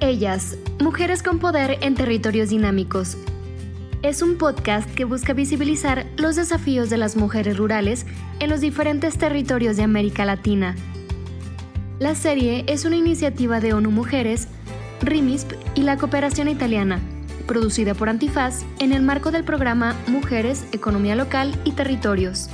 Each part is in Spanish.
Ellas, Mujeres con Poder en Territorios Dinámicos. Es un podcast que busca visibilizar los desafíos de las mujeres rurales en los diferentes territorios de América Latina. La serie es una iniciativa de ONU Mujeres, RIMISP y la Cooperación Italiana, producida por Antifaz en el marco del programa Mujeres, Economía Local y Territorios.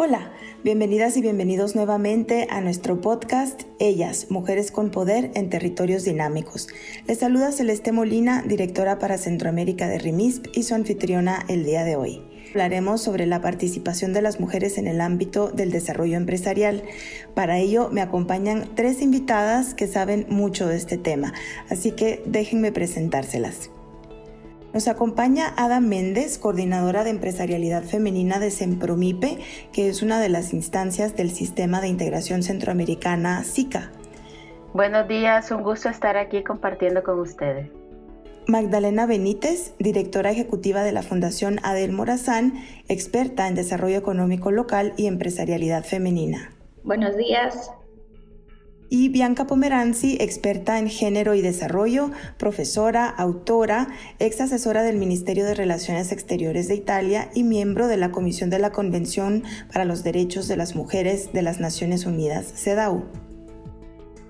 Hola, bienvenidas y bienvenidos nuevamente a nuestro podcast Ellas, Mujeres con Poder en Territorios Dinámicos. Les saluda Celeste Molina, directora para Centroamérica de RIMISP y su anfitriona el día de hoy. Hablaremos sobre la participación de las mujeres en el ámbito del desarrollo empresarial. Para ello me acompañan tres invitadas que saben mucho de este tema, así que déjenme presentárselas. Nos acompaña Ada Méndez, coordinadora de empresarialidad femenina de Sempromipe, que es una de las instancias del Sistema de Integración Centroamericana SICA. Buenos días, un gusto estar aquí compartiendo con ustedes. Magdalena Benítez, directora ejecutiva de la Fundación Adel Morazán, experta en desarrollo económico local y empresarialidad femenina. Buenos días, y Bianca Pomeranzi, experta en género y desarrollo, profesora, autora, ex asesora del Ministerio de Relaciones Exteriores de Italia y miembro de la Comisión de la Convención para los Derechos de las Mujeres de las Naciones Unidas, CEDAW.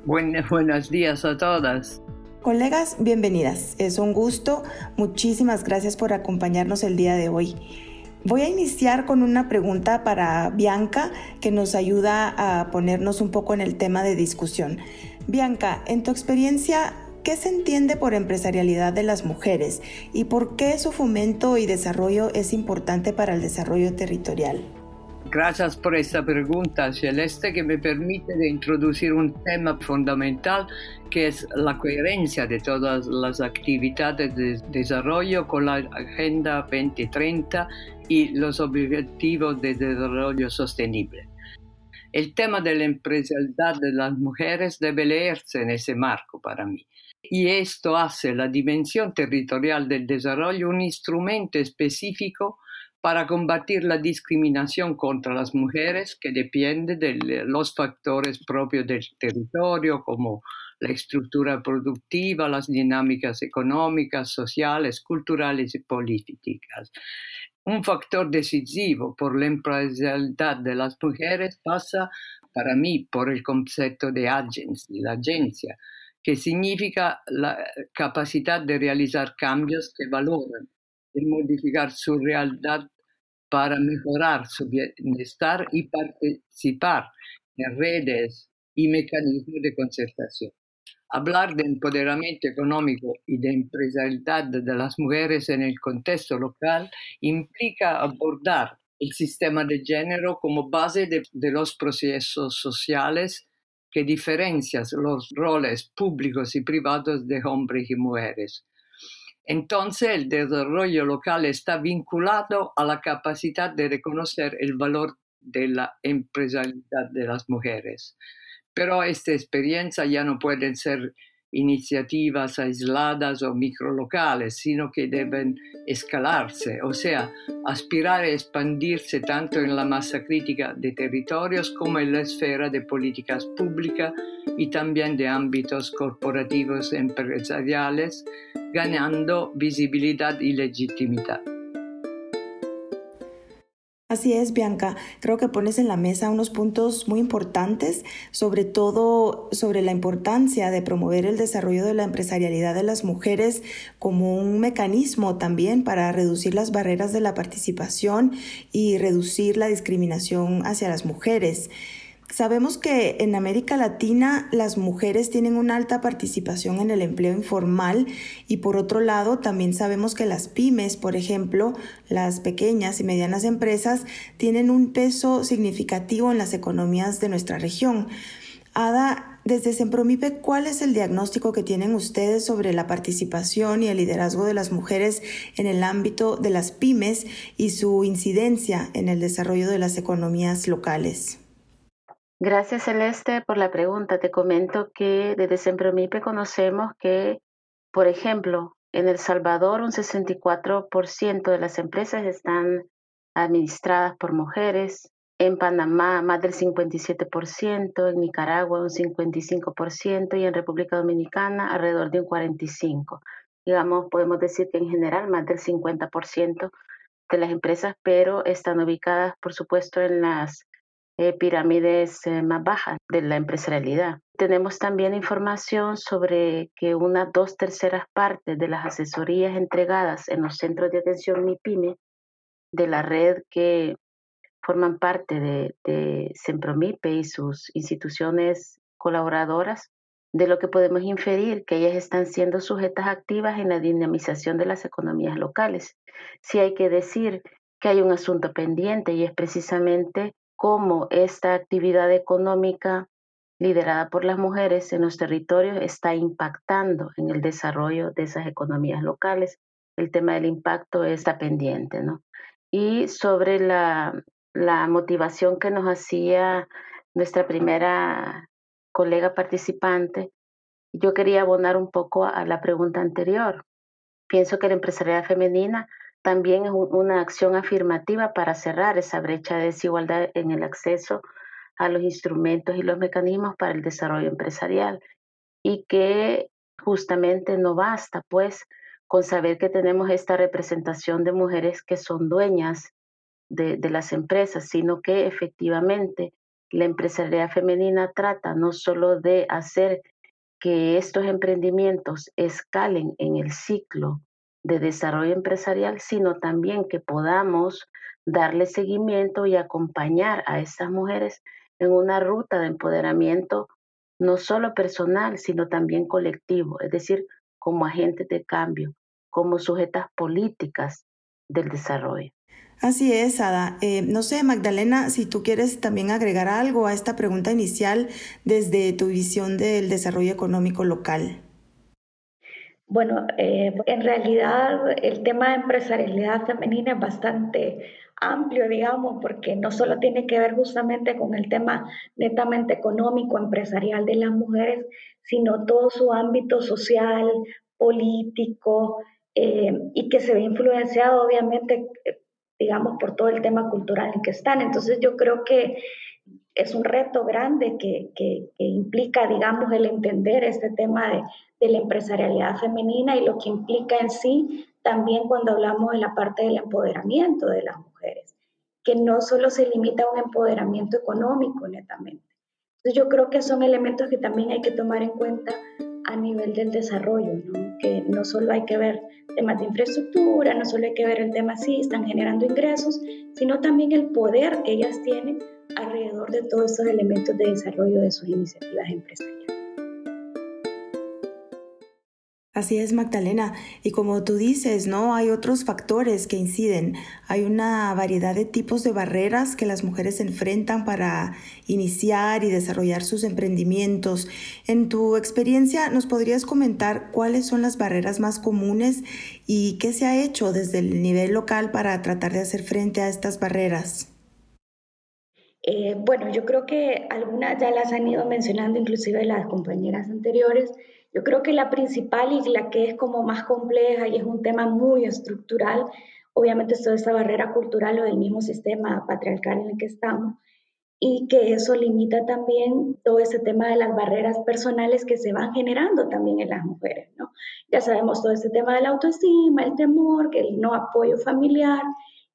buenos días a todas. Colegas, bienvenidas. Es un gusto. Muchísimas gracias por acompañarnos el día de hoy. Voy a iniciar con una pregunta para Bianca que nos ayuda a ponernos un poco en el tema de discusión. Bianca, en tu experiencia, ¿qué se entiende por empresarialidad de las mujeres y por qué su fomento y desarrollo es importante para el desarrollo territorial? Gracias por esta pregunta, Celeste, que me permite introducir un tema fundamental que es la coherencia de todas las actividades de desarrollo con la Agenda 2030 y los Objetivos de Desarrollo Sostenible. El tema de la empresarialidad de las mujeres debe leerse en ese marco para mí. Y esto hace la dimensión territorial del desarrollo un instrumento específico para combatir la discriminación contra las mujeres que depende de los factores propios del territorio como la estructura productiva, las dinámicas económicas, sociales, culturales y políticas. Un factor decisivo por la empresarialidad de las mujeres pasa para mí por el concepto de agency, la agencia, que significa la capacidad de realizar cambios que valoran de modificar su realidad para mejorar su bienestar y participar en redes y mecanismos de concertación. Hablar de empoderamiento económico y de empresarialidad de las mujeres en el contexto local implica abordar el sistema de género como base de, de los procesos sociales que diferencian los roles públicos y privados de hombres y mujeres entonces el desarrollo local está vinculado a la capacidad de reconocer el valor de la empresarialidad de las mujeres. Pero esta experiencia ya no puede ser iniciativas aisladas o microlocales, sino que deben escalarse, o sea, aspirar a expandirse tanto en la masa crítica de territorios como en la esfera de políticas públicas y también de ámbitos corporativos empresariales, ganando visibilidad y legitimidad. Así es, Bianca. Creo que pones en la mesa unos puntos muy importantes, sobre todo sobre la importancia de promover el desarrollo de la empresarialidad de las mujeres como un mecanismo también para reducir las barreras de la participación y reducir la discriminación hacia las mujeres. Sabemos que en América Latina las mujeres tienen una alta participación en el empleo informal y por otro lado también sabemos que las pymes, por ejemplo, las pequeñas y medianas empresas, tienen un peso significativo en las economías de nuestra región. Ada, desde Sempromipe, ¿cuál es el diagnóstico que tienen ustedes sobre la participación y el liderazgo de las mujeres en el ámbito de las pymes y su incidencia en el desarrollo de las economías locales? Gracias Celeste por la pregunta. Te comento que desde Sempromipe conocemos que, por ejemplo, en El Salvador un 64% de las empresas están administradas por mujeres. En Panamá más del 57%, en Nicaragua un 55% y en República Dominicana alrededor de un 45%. Digamos, podemos decir que en general más del 50% de las empresas, pero están ubicadas, por supuesto, en las eh, pirámides eh, más bajas de la empresarialidad. Tenemos también información sobre que una dos terceras partes de las asesorías entregadas en los centros de atención MIPYME de la red que forman parte de, de Sempromipe y sus instituciones colaboradoras, de lo que podemos inferir que ellas están siendo sujetas activas en la dinamización de las economías locales. Si hay que decir que hay un asunto pendiente y es precisamente cómo esta actividad económica liderada por las mujeres en los territorios está impactando en el desarrollo de esas economías locales. El tema del impacto está pendiente, ¿no? Y sobre la, la motivación que nos hacía nuestra primera colega participante, yo quería abonar un poco a la pregunta anterior. Pienso que la empresarial femenina también es una acción afirmativa para cerrar esa brecha de desigualdad en el acceso a los instrumentos y los mecanismos para el desarrollo empresarial. Y que justamente no basta pues con saber que tenemos esta representación de mujeres que son dueñas de, las empresas, sino que efectivamente la empresarial femenina trata no solo de hacer que estos emprendimientos escalen en el ciclo de desarrollo empresarial, sino también que podamos darle seguimiento y acompañar a estas mujeres en una ruta de empoderamiento no solo personal, sino también colectivo, es decir, como agentes de cambio, como sujetas políticas del desarrollo. Así es, Ada. Eh, no sé, Magdalena, si tú quieres también agregar algo a esta pregunta inicial desde tu visión del desarrollo económico local. Bueno, eh, en realidad el tema de empresarialidad femenina es bastante amplio, digamos, porque no solo tiene que ver justamente con el tema netamente económico, empresarial de las mujeres, sino todo su ámbito social, político, eh, y que se ve influenciado obviamente, digamos, por todo el tema cultural en que están. Entonces yo creo que es un reto grande que, que, implica, digamos, el entender este tema de, de, la empresarialidad femenina y lo que implica en sí también cuando hablamos de la parte del empoderamiento de las mujeres, que no solo se limita a un empoderamiento económico netamente. Entonces yo creo que son elementos que también hay que tomar en cuenta a nivel del desarrollo, ¿no? que no solo hay que ver temas de infraestructura, no solo hay que ver el tema si están generando ingresos, sino también el poder que ellas tienen alrededor de todos estos elementos de desarrollo de sus iniciativas empresariales. Así es, Magdalena. Y como tú dices, ¿no? Hay otros factores que inciden. Hay una variedad de tipos de barreras que las mujeres enfrentan para iniciar y desarrollar sus emprendimientos. En tu experiencia, ¿nos podrías comentar cuáles son las barreras más comunes y qué se ha hecho desde el nivel local para tratar de hacer frente a estas barreras? Eh, bueno, yo creo que algunas ya las han ido mencionando, inclusive las compañeras anteriores. Yo creo que la principal y la que es como más compleja y es un tema muy estructural, obviamente es toda esa barrera cultural o del mismo sistema patriarcal en el que estamos, y que eso limita también todo ese tema de las barreras personales que se van generando también en las mujeres, ¿no? Ya sabemos todo ese tema de la autoestima, el temor, que el no apoyo familiar,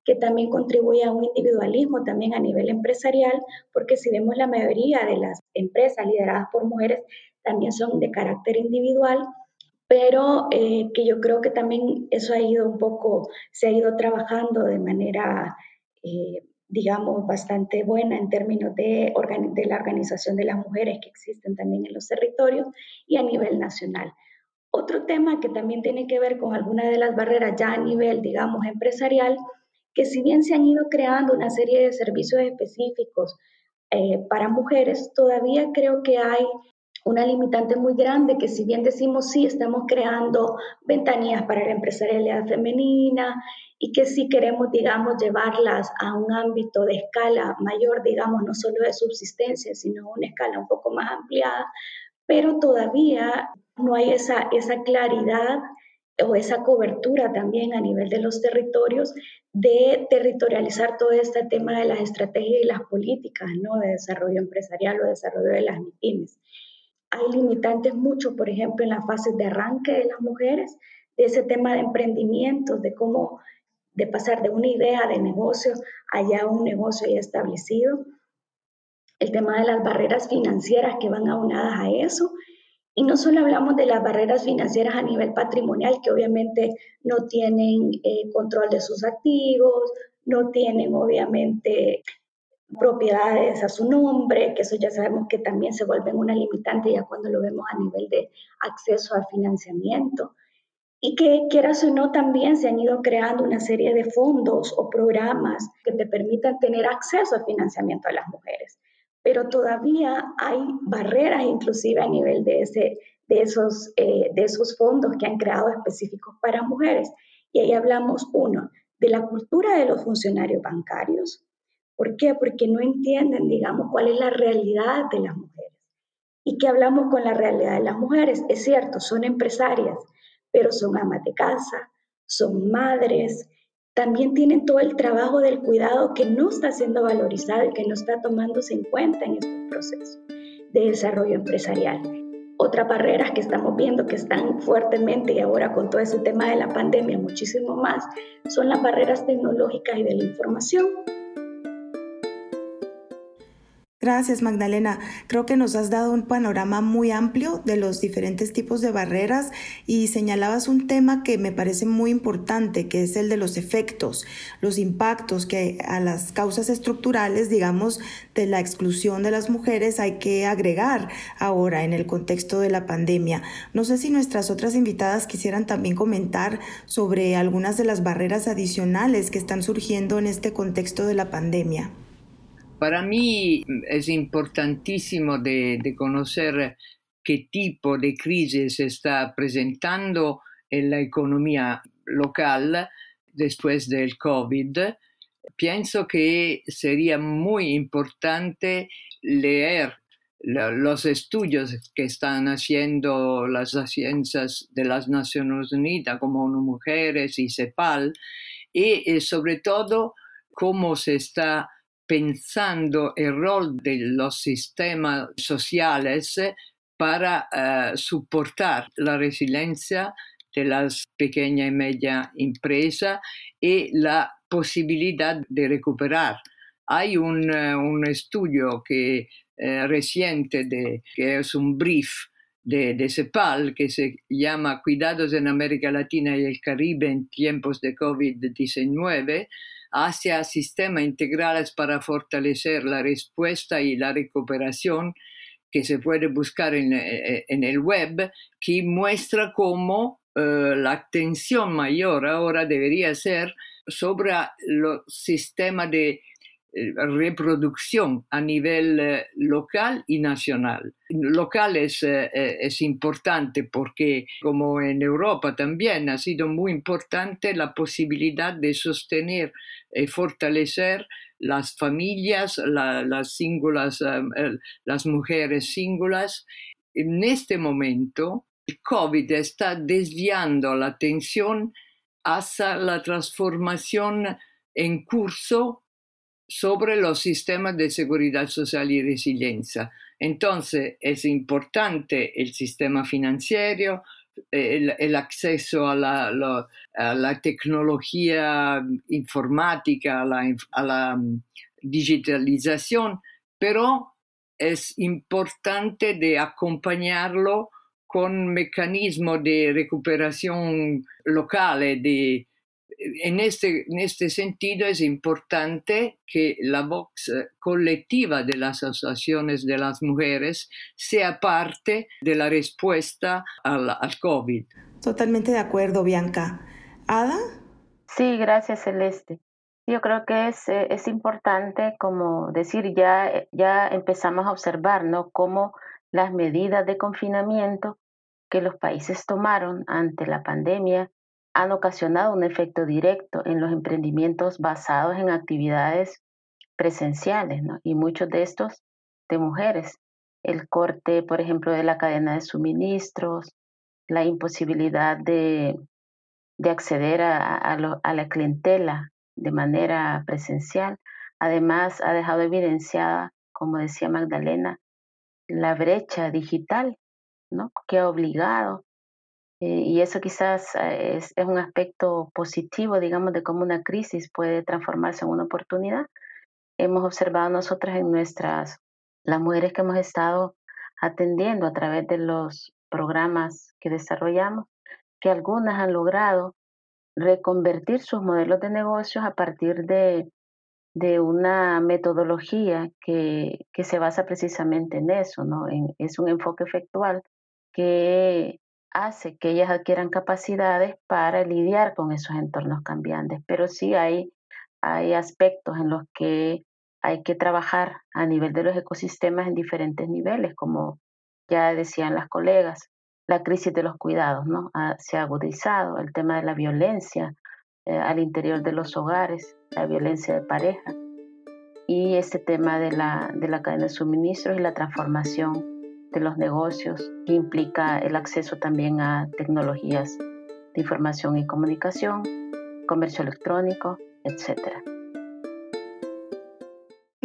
que también contribuye a un individualismo también a nivel empresarial, porque si vemos la mayoría de las empresas lideradas por mujeres también son de carácter individual, pero eh, que yo creo que también eso ha ido un poco, se ha ido trabajando de manera, eh, digamos, bastante buena en términos de, de la organización de las mujeres que existen también en los territorios y a nivel nacional. Otro tema que también tiene que ver con alguna de las barreras ya a nivel, digamos, empresarial, que si bien se han ido creando una serie de servicios específicos eh, para mujeres, todavía creo que hay una limitante muy grande que si bien decimos sí, estamos creando ventanillas para la empresarialidad femenina y que sí queremos, digamos, llevarlas a un ámbito de escala mayor, digamos, no solo de subsistencia, sino una escala un poco más ampliada, pero todavía no hay esa, esa claridad o esa cobertura también a nivel de los territorios de territorializar todo este tema de las estrategias y las políticas ¿no? de desarrollo empresarial o desarrollo de las pymes. Hay limitantes mucho, por ejemplo, en las fases de arranque de las mujeres, de ese tema de emprendimiento, de cómo de pasar de una idea de negocio a un negocio ya establecido. El tema de las barreras financieras que van aunadas a eso y no solo hablamos de las barreras financieras a nivel patrimonial, que obviamente no tienen eh, control de sus activos, no tienen obviamente propiedades a su nombre, que eso ya sabemos que también se vuelven una limitante ya cuando lo vemos a nivel de acceso al financiamiento. Y que quieras o no, también se han ido creando una serie de fondos o programas que te permitan tener acceso al financiamiento a las mujeres pero todavía hay barreras inclusive a nivel de, ese, de, esos, eh, de esos fondos que han creado específicos para mujeres. Y ahí hablamos, uno, de la cultura de los funcionarios bancarios. ¿Por qué? Porque no entienden, digamos, cuál es la realidad de las mujeres. ¿Y qué hablamos con la realidad de las mujeres? Es cierto, son empresarias, pero son amas de casa, son madres, también tienen todo el trabajo del cuidado que no está siendo valorizado y que no está tomándose en cuenta en estos procesos de desarrollo empresarial. Otras barreras que estamos viendo que están fuertemente y ahora con todo ese tema de la pandemia muchísimo más son las barreras tecnológicas y de la información Gracias, Magdalena. Creo que nos has dado un panorama muy amplio de los diferentes tipos de barreras y señalabas un tema que me parece muy importante, que es el de los efectos, los impactos que a las causas estructurales, digamos, de la exclusión de las mujeres hay que agregar ahora en el contexto de la pandemia. No sé si nuestras otras invitadas quisieran también comentar sobre algunas de las barreras adicionales que están surgiendo en este contexto de la pandemia. Para mí es importantísimo de, conocer qué tipo de crisis se está presentando en la economía local después del COVID. Pienso que sería muy importante leer los estudios que están haciendo las ciencias de las Naciones Unidas como Mujeres y CEPAL y, y sobre todo cómo se está pensando el rol de los sistemas sociales para uh, soportar la resiliencia de las pequeñas y medias empresas y la posibilidad de recuperar. Hay un, uh, un estudio que, uh, reciente de, que es un brief de, de, CEPAL que se llama Cuidados en América Latina y el Caribe en tiempos de COVID-19, hacia sistemas integrales para fortalecer la respuesta y la recuperación que se puede buscar en, eh, eh, el web, que muestra cómo uh, la atención mayor ahora debería ser sobre los sistemas de eh, reproducción a nivel eh, local y nacional. Local es, eh, es, importante porque, como en Europa también, ha sido muy importante la posibilidad de sostener y fortalecer las familias, las, las mujeres singulares. En este momento, el COVID está desviando la atención hacia la transformación en curso sobre los sistemas de seguridad social y resiliencia. Entonces, es importante el sistema financiero, el, acceso a la, tecnología informática, a la, a la mm, digitalización, pero es importante de acompañarlo con mecanismos de recuperación local, de en este, en este sentido es importante que la voz colectiva de las asociaciones de las mujeres sea parte de la respuesta al, al COVID. Totalmente de acuerdo, Bianca. ¿Ada? Sí, gracias, Celeste. Yo creo que es, es importante, como decir, ya, ya empezamos a observar, ¿no? Cómo las medidas de confinamiento que los países tomaron ante la pandemia han ocasionado un efecto directo en los emprendimientos basados en actividades presenciales, ¿no? y muchos de estos de mujeres. El corte, por ejemplo, de la cadena de suministros, la imposibilidad de, de acceder a, la clientela de manera presencial. Además, ha dejado evidenciada, como decía Magdalena, la brecha digital, ¿no? que ha obligado, y eso quizás eh, es, un aspecto positivo, digamos, de cómo una crisis puede transformarse en una oportunidad. Hemos observado nosotras en nuestras, las mujeres que hemos estado atendiendo a través de los programas que desarrollamos, que algunas han logrado reconvertir sus modelos de negocios a partir de, de una metodología que, que, se basa precisamente en eso, ¿no? Es un enfoque efectual que hace que ellas adquieran capacidades para lidiar con esos entornos cambiantes, pero sí hay, hay aspectos en los que hay que trabajar a nivel de los ecosistemas en diferentes niveles, como ya decían las colegas, la crisis de los cuidados, ¿no? Ah, se ha agudizado el tema de la violencia eh, al interior de los hogares, la violencia de pareja y este tema de la, de la cadena de suministros y la transformación de los negocios que implica el acceso también a tecnologías de información y comunicación, comercio electrónico, etcétera.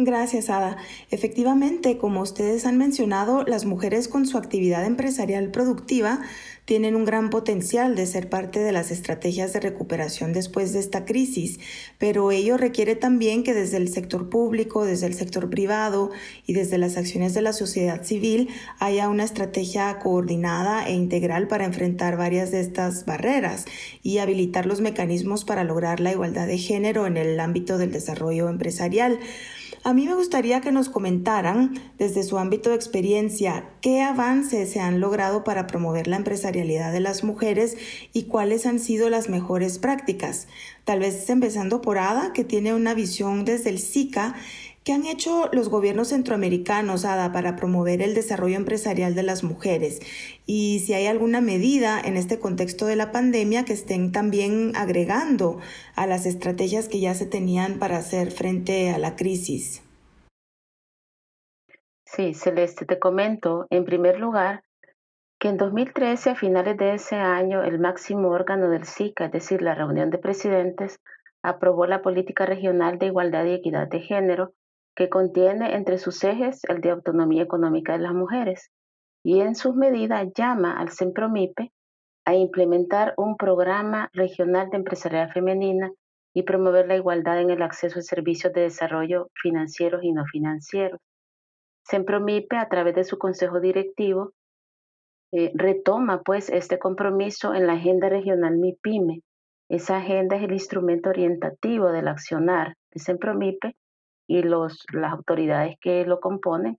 Gracias, Ada. Efectivamente, como ustedes han mencionado, las mujeres con su actividad empresarial productiva tienen un gran potencial de ser parte de las estrategias de recuperación después de esta crisis, pero ello requiere también que desde el sector público, desde el sector privado y desde las acciones de la sociedad civil haya una estrategia coordinada e integral para enfrentar varias de estas barreras y habilitar los mecanismos para lograr la igualdad de género en el ámbito del desarrollo empresarial. A mí me gustaría que nos comentaran desde su ámbito de experiencia qué avances se han logrado para promover la empresarialidad de las mujeres y cuáles han sido las mejores prácticas. Tal vez empezando por Ada, que tiene una visión desde el SICA ¿Qué han hecho los gobiernos centroamericanos, Ada, para promover el desarrollo empresarial de las mujeres? Y si hay alguna medida en este contexto de la pandemia que estén también agregando a las estrategias que ya se tenían para hacer frente a la crisis. Sí, Celeste, te comento, en primer lugar, que en 2013, a finales de ese año, el máximo órgano del SICA, es decir, la reunión de presidentes, aprobó la política regional de igualdad y equidad de género, que contiene entre sus ejes el de autonomía económica de las mujeres y en sus medidas llama al CEMPROMIPE a implementar un programa regional de empresarial femenina y promover la igualdad en el acceso a servicios de desarrollo financieros y no financieros. CEMPROMIPE, a través de su consejo directivo, eh, retoma pues este compromiso en la agenda regional MIPYME. Esa agenda es el instrumento orientativo del accionar de CEMPROMIPE y los, las autoridades que lo componen.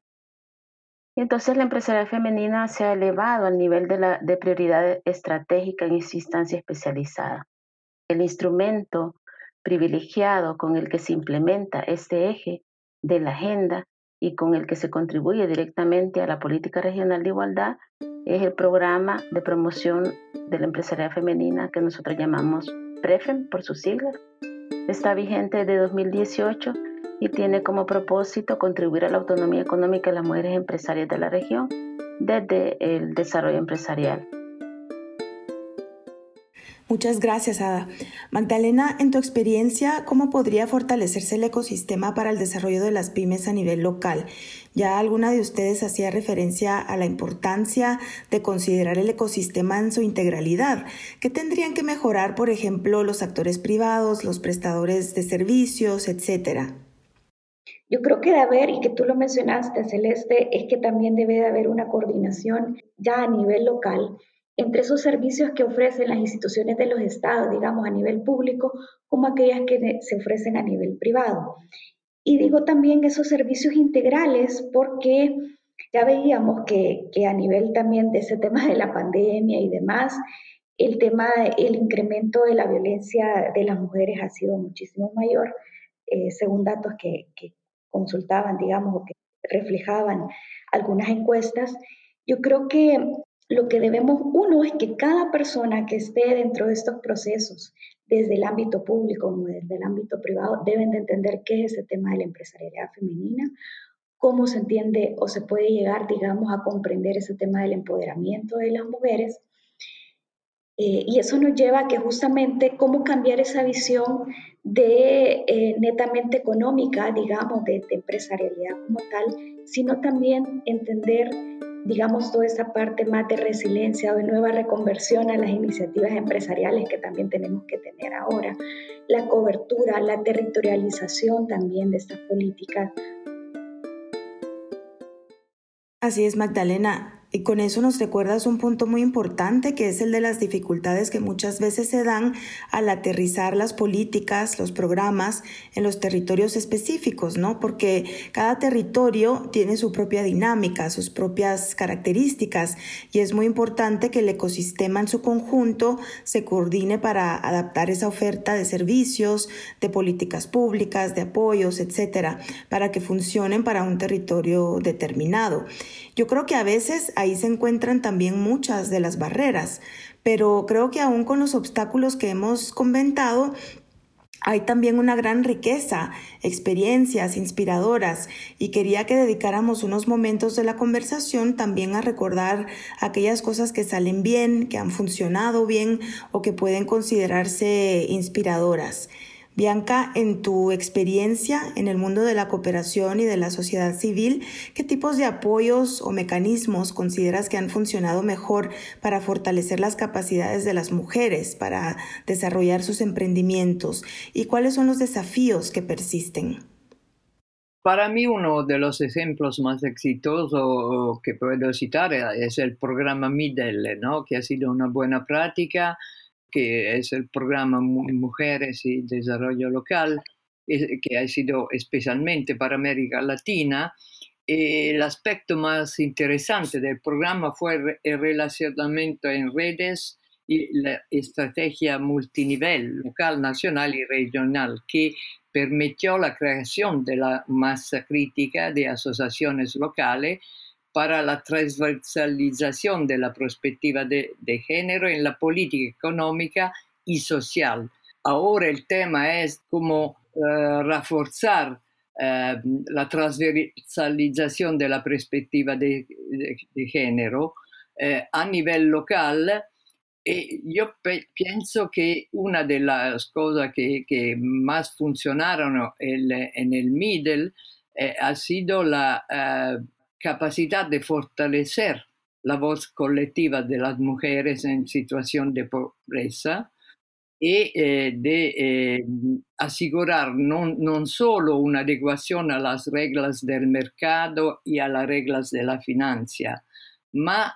Y entonces la empresarial femenina se ha elevado al nivel de, la, de prioridad estratégica en esa instancia especializada. El instrumento privilegiado con el que se implementa este eje de la agenda y con el que se contribuye directamente a la política regional de igualdad es el programa de promoción de la empresarial femenina que nosotros llamamos PREFEM por sus siglas. Está vigente desde 2018 y tiene como propósito contribuir a la autonomía económica de las mujeres empresarias de la región desde el desarrollo empresarial. Muchas gracias, Ada. Magdalena, en tu experiencia, ¿cómo podría fortalecerse el ecosistema para el desarrollo de las pymes a nivel local? Ya alguna de ustedes hacía referencia a la importancia de considerar el ecosistema en su integralidad. ¿Qué tendrían que mejorar, por ejemplo, los actores privados, los prestadores de servicios, etcétera? Yo creo que de haber, y que tú lo mencionaste, Celeste, es que también debe de haber una coordinación ya a nivel local entre esos servicios que ofrecen las instituciones de los estados, digamos, a nivel público, como aquellas que se ofrecen a nivel privado. Y digo también esos servicios integrales porque ya veíamos que, que a nivel también de ese tema de la pandemia y demás, el tema, el incremento de la violencia de las mujeres ha sido muchísimo mayor, eh, según datos que, que, consultaban, digamos, o que reflejaban algunas encuestas, yo creo que lo que debemos, uno, es que cada persona que esté dentro de estos procesos, desde el ámbito público como desde el ámbito privado, deben de entender qué es ese tema de la empresarialidad femenina, cómo se entiende o se puede llegar, digamos, a comprender ese tema del empoderamiento de las mujeres Eh, y eso nos lleva a que justamente cómo cambiar esa visión de eh, netamente económica, digamos, de, de, empresarialidad como tal, sino también entender, digamos, toda esa parte más de resiliencia o de nueva reconversión a las iniciativas empresariales que también tenemos que tener ahora, la cobertura, la territorialización también de estas políticas. Así es, Magdalena. Y con eso nos recuerdas un punto muy importante que es el de las dificultades que muchas veces se dan al aterrizar las políticas, los programas en los territorios específicos, ¿no? Porque cada territorio tiene su propia dinámica, sus propias características y es muy importante que el ecosistema en su conjunto se coordine para adaptar esa oferta de servicios, de políticas públicas, de apoyos, etcétera, para que funcionen para un territorio determinado. Yo creo que a veces ahí se encuentran también muchas de las barreras, pero creo que aún con los obstáculos que hemos comentado, hay también una gran riqueza, experiencias inspiradoras y quería que dedicáramos unos momentos de la conversación también a recordar aquellas cosas que salen bien, que han funcionado bien o que pueden considerarse inspiradoras. Bianca, en tu experiencia en el mundo de la cooperación y de la sociedad civil, ¿qué tipos de apoyos o mecanismos consideras que han funcionado mejor para fortalecer las capacidades de las mujeres, para desarrollar sus emprendimientos? ¿Y cuáles son los desafíos que persisten? Para mí uno de los ejemplos más exitosos que puedo citar es el programa MIDEL, ¿no? que ha sido una buena práctica que es el programa Mujeres y Desarrollo Local, que ha sido especialmente para América Latina. El aspecto más interesante del programa fue el relacionamiento en redes y la estrategia multinivel, local, nacional y regional, que permitió la creación de la masa crítica de asociaciones locales para la transversalización de la perspectiva de, género en la política económica y social. Ahora el tema es cómo uh, reforzar eh, la transversalización de la perspectiva de, género eh, a nivel local. Y yo pienso que una de las cosas que, que más funcionaron en el middle ha sido la capacidad de fortalecer la voz colectiva de las mujeres en situación de pobreza y eh, de eh, asegurar no, solo una adecuación a las reglas del mercado y a las reglas de la financia, ma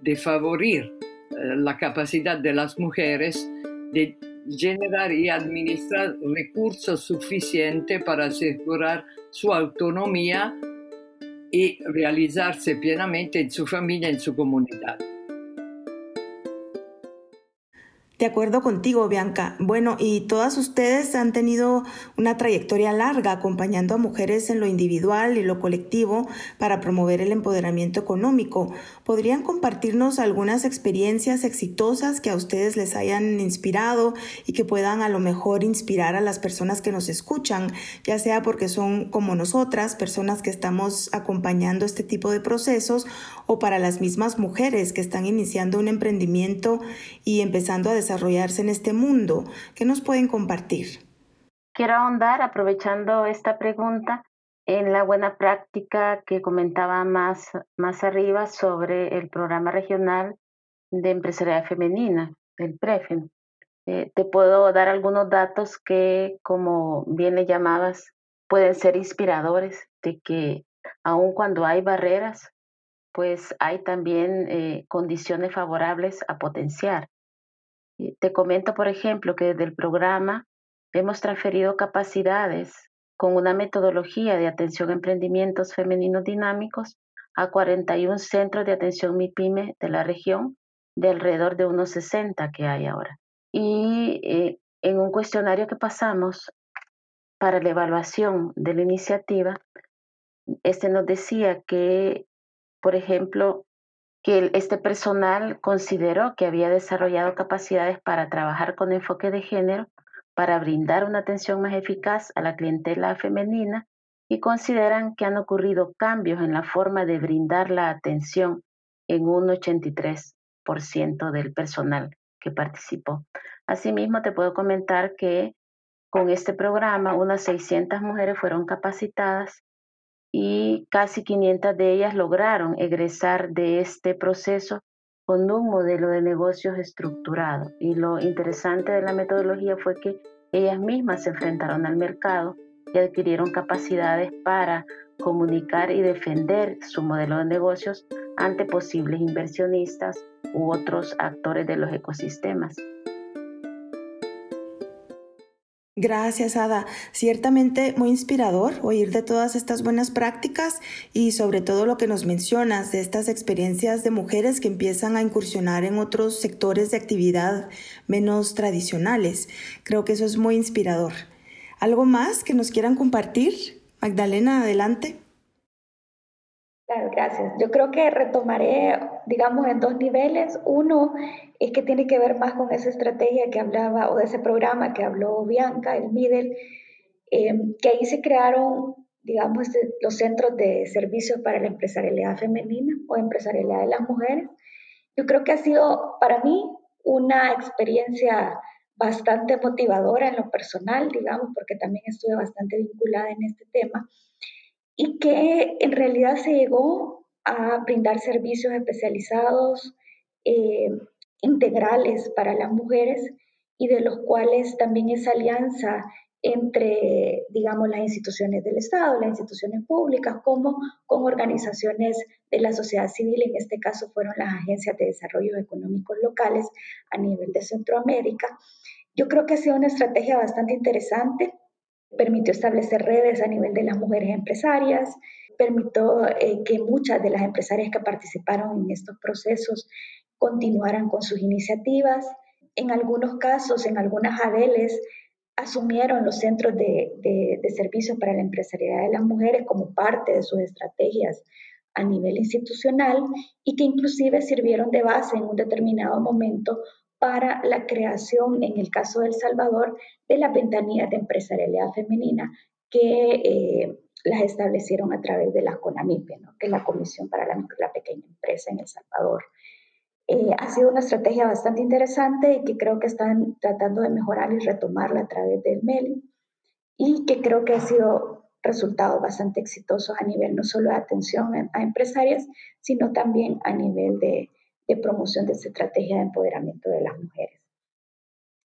de favorir eh, la capacidad de las mujeres de generar y administrar recursos suficientes para asegurar su autonomía y realizarse plenamente en su familia, en su comunidad. De acuerdo contigo, Bianca. Bueno, y todas ustedes han tenido una trayectoria larga acompañando a mujeres en lo individual y lo colectivo para promover el empoderamiento económico. ¿Podrían compartirnos algunas experiencias exitosas que a ustedes les hayan inspirado y que puedan a lo mejor inspirar a las personas que nos escuchan, ya sea porque son como nosotras, personas que estamos acompañando este tipo de procesos, o para las mismas mujeres que están iniciando un emprendimiento y empezando a desarrollarse en este mundo? ¿Qué nos pueden compartir? Quiero ahondar, aprovechando esta pregunta, en la buena práctica que comentaba más, más arriba sobre el programa regional de empresarial femenina, el PREFEM. Eh, te puedo dar algunos datos que, como bien llamabas, pueden ser inspiradores de que aun cuando hay barreras, pues hay también eh, condiciones favorables a potenciar. Te comento, por ejemplo, que desde el programa hemos transferido capacidades con una metodología de atención a emprendimientos femeninos dinámicos a 41 centros de atención MIPYME de la región, de alrededor de unos 60 que hay ahora. Y eh, en un cuestionario que pasamos para la evaluación de la iniciativa, este nos decía que, por ejemplo, que este personal consideró que había desarrollado capacidades para trabajar con enfoque de género para brindar una atención más eficaz a la clientela femenina y consideran que han ocurrido cambios en la forma de brindar la atención en un 83% del personal que participó. Asimismo, te puedo comentar que con este programa unas 600 mujeres fueron capacitadas y casi 500 de ellas lograron egresar de este proceso con un modelo de negocios estructurado. Y lo interesante de la metodología fue que ellas mismas se enfrentaron al mercado y adquirieron capacidades para comunicar y defender su modelo de negocios ante posibles inversionistas u otros actores de los ecosistemas. Gracias, Ada. Ciertamente muy inspirador oír de todas estas buenas prácticas y sobre todo lo que nos mencionas de estas experiencias de mujeres que empiezan a incursionar en otros sectores de actividad menos tradicionales. Creo que eso es muy inspirador. ¿Algo más que nos quieran compartir? Magdalena, adelante. Gracias. Yo creo que retomaré, digamos, en dos niveles. Uno es que tiene que ver más con esa estrategia que hablaba, o de ese programa que habló Bianca, el MIDEL, em, que ahí se crearon, digamos, este, los centros de servicios para la empresarialidad femenina o empresarialidad de las mujeres. Yo creo que ha sido para mí una experiencia bastante motivadora en lo personal, digamos, porque también estuve bastante vinculada en este tema y que en realidad se llegó a brindar servicios especializados eh, integrales para las mujeres y de los cuales también esa alianza entre, digamos, las instituciones del Estado, las instituciones públicas, como con organizaciones de la sociedad civil, en este caso fueron las agencias de desarrollo económicos locales a nivel de Centroamérica. Yo creo que ha sido una estrategia bastante interesante permitió establecer redes a nivel de las mujeres empresarias, permitió eh, que muchas de las empresarias que participaron en estos procesos continuaran con sus iniciativas. En algunos casos, en algunas ADELES, asumieron los centros de, de, servicios para la empresariedad de las mujeres como parte de sus estrategias a nivel institucional y que inclusive sirvieron de base en un determinado momento para la creación, en el caso de El Salvador, de las ventanillas de empresarialidad femenina que eh, las establecieron a través de la CONAMIPE, que es la Comisión para la, la Pequeña Empresa en El Salvador. Eh, ha sido una estrategia bastante interesante y que creo que están tratando de mejorar y retomarla a través del MELI y que creo que ha sido resultados bastante exitosos a nivel no solo de atención a empresarias, sino también a nivel de de promoción de esta estrategia de empoderamiento de las mujeres.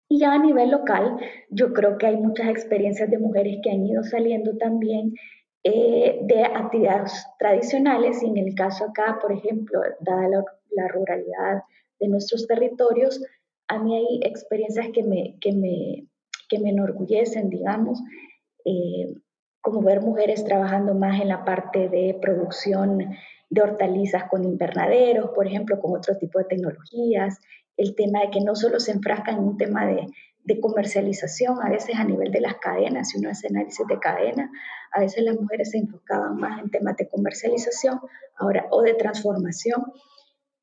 Y ya a nivel local, yo creo que hay muchas experiencias de mujeres que han ido saliendo también eh, de actividades tradicionales. Y en el caso acá, por ejemplo, dada la, ruralidad de nuestros territorios, a mí hay experiencias que me, que me, que me enorgullecen, digamos, eh, como ver mujeres trabajando más en la parte de producción de hortalizas con invernaderos, por ejemplo, con otro tipo de tecnologías, el tema de que no solo se enfrascan en un tema de, comercialización, a veces a nivel de las cadenas, si uno hace análisis de cadena, a veces las mujeres se enfocaban más en temas de comercialización ahora, o de transformación,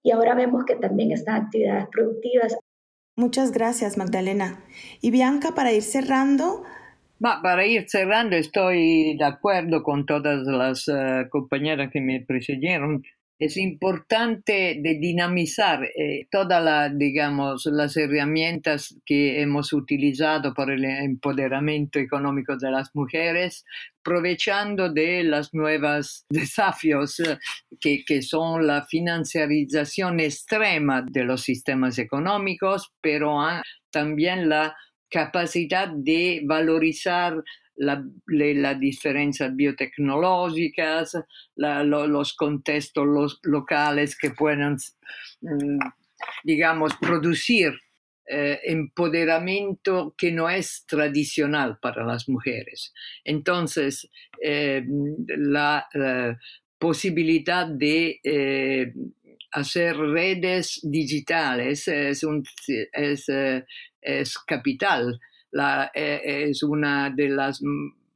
y ahora vemos que también están actividades productivas. Muchas gracias, Magdalena. Y Bianca, para ir cerrando, para ir cerrando, estoy de acuerdo con todas las uh, compañeras que me precedieron. Es importante de dinamizar eh, todas la, digamos, las herramientas que hemos utilizado para el empoderamiento económico de las mujeres, aprovechando de los nuevos desafíos que, que son la financiarización extrema de los sistemas económicos, pero también la capacidad de valorizar las diferencias biotecnológicas, los contextos locales que puedan, mm, digamos, producir eh, empoderamiento que no es tradicional para las mujeres. Entonces, eh, la, posibilidad de eh, hacer redes digitales es, un, es es capital, la, eh, es una de las mm,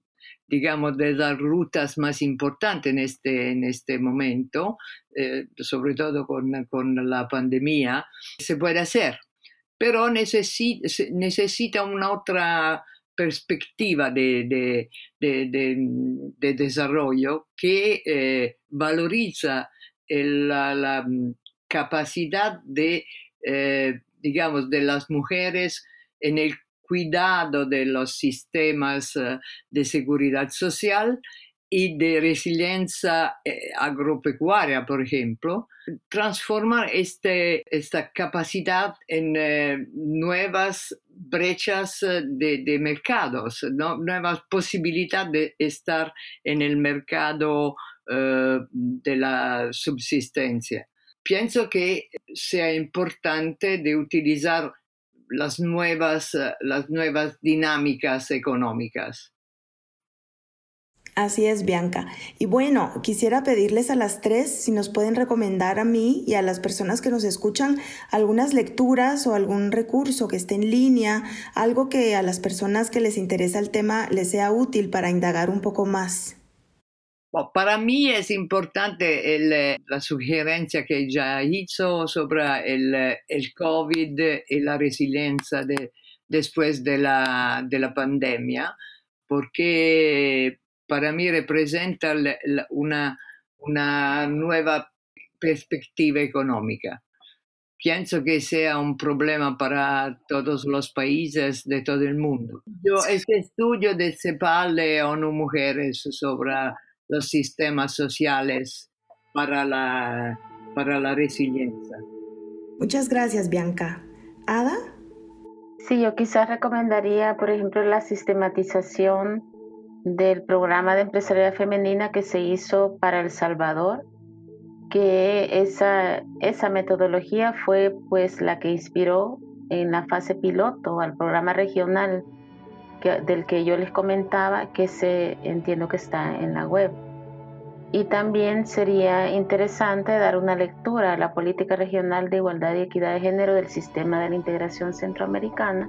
digamos, de las rutas más importantes en este, en este momento, eh, sobre todo con, con, la pandemia, se puede hacer, pero necesita, necesita una otra perspectiva de, de, de, de desarrollo que eh, valoriza la, capacidad de, eh, digamos, de las mujeres en el cuidado de los sistemas eh, de seguridad social y de resiliencia eh, agropecuaria, por ejemplo, transformar este, esta capacidad en eh, nuevas brechas de, mercados, nuevas posibilidades de estar en el mercado de la subsistencia. Pienso que sea importante de utilizar las nuevas, eh, las nuevas dinámicas económicas. Así es, Bianca. Y bueno, quisiera pedirles a las tres si nos pueden recomendar a mí y a las personas que nos escuchan algunas lecturas o algún recurso que esté en línea, algo que a las personas que les interesa el tema les sea útil para indagar un poco más. Para mí es importante eh, la sugerencia que ya hizo sobre el, el COVID y la resiliencia de, después de la, de la pandemia, porque para mí representa una, una nueva perspectiva económica. Pienso que sea un problema para todos los países de todo el mundo. Yo, este estudio de CEPAL ONU Mujeres sobre los sistemas sociales para la, para la resiliencia. Muchas gracias, Bianca. ¿Ada? Sí, yo quizás recomendaría, por ejemplo, la sistematización del programa de empresarial femenina que se hizo para El Salvador, que esa, esa metodología fue pues la que inspiró en la fase piloto al programa regional del que yo les comentaba, que se entiendo que está en la web. Y también sería interesante dar una lectura a la política regional de igualdad y equidad de género del sistema de la integración centroamericana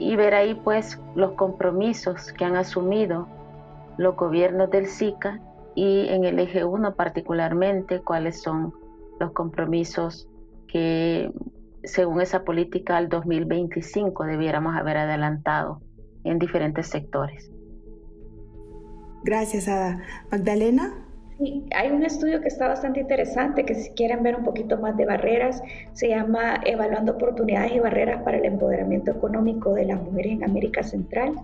y ver ahí pues los compromisos que han asumido los gobiernos del SICA y en el eje 1 particularmente cuáles son los compromisos que según esa política al 2025 debiéramos haber adelantado en diferentes sectores. Gracias, Ada. Magdalena. Sí, hay un estudio que está bastante interesante, que si quieren ver un poquito más de barreras, se llama Evaluando oportunidades y barreras para el empoderamiento económico de las mujeres en América Central.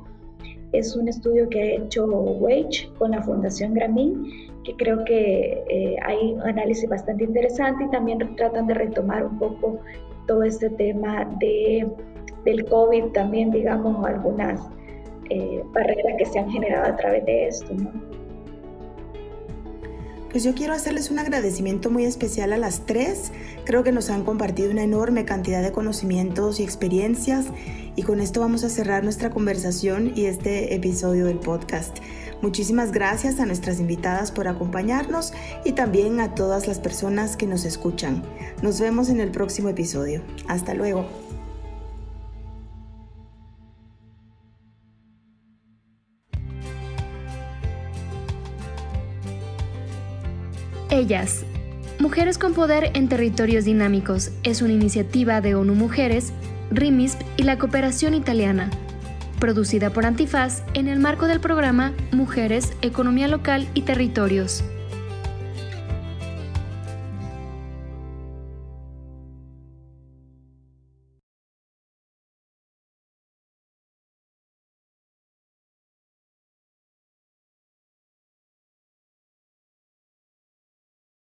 Es un estudio que ha hecho Wage con la Fundación Grameen, que creo que eh, hay un análisis bastante interesante y también tratan de retomar un poco todo este tema de, del COVID, también digamos algunas eh, barreras que se han generado a través de esto. Pues yo quiero hacerles un agradecimiento muy especial a las tres. Creo que nos han compartido una enorme cantidad de conocimientos y experiencias y con esto vamos a cerrar nuestra conversación y este episodio del podcast. Muchísimas gracias a nuestras invitadas por acompañarnos y también a todas las personas que nos escuchan. Nos vemos en el próximo episodio. Hasta luego. Ellas. Mujeres con Poder en Territorios Dinámicos es una iniciativa de ONU Mujeres, RIMISP y la Cooperación Italiana, producida por Antifaz en el marco del programa Mujeres, Economía Local y Territorios.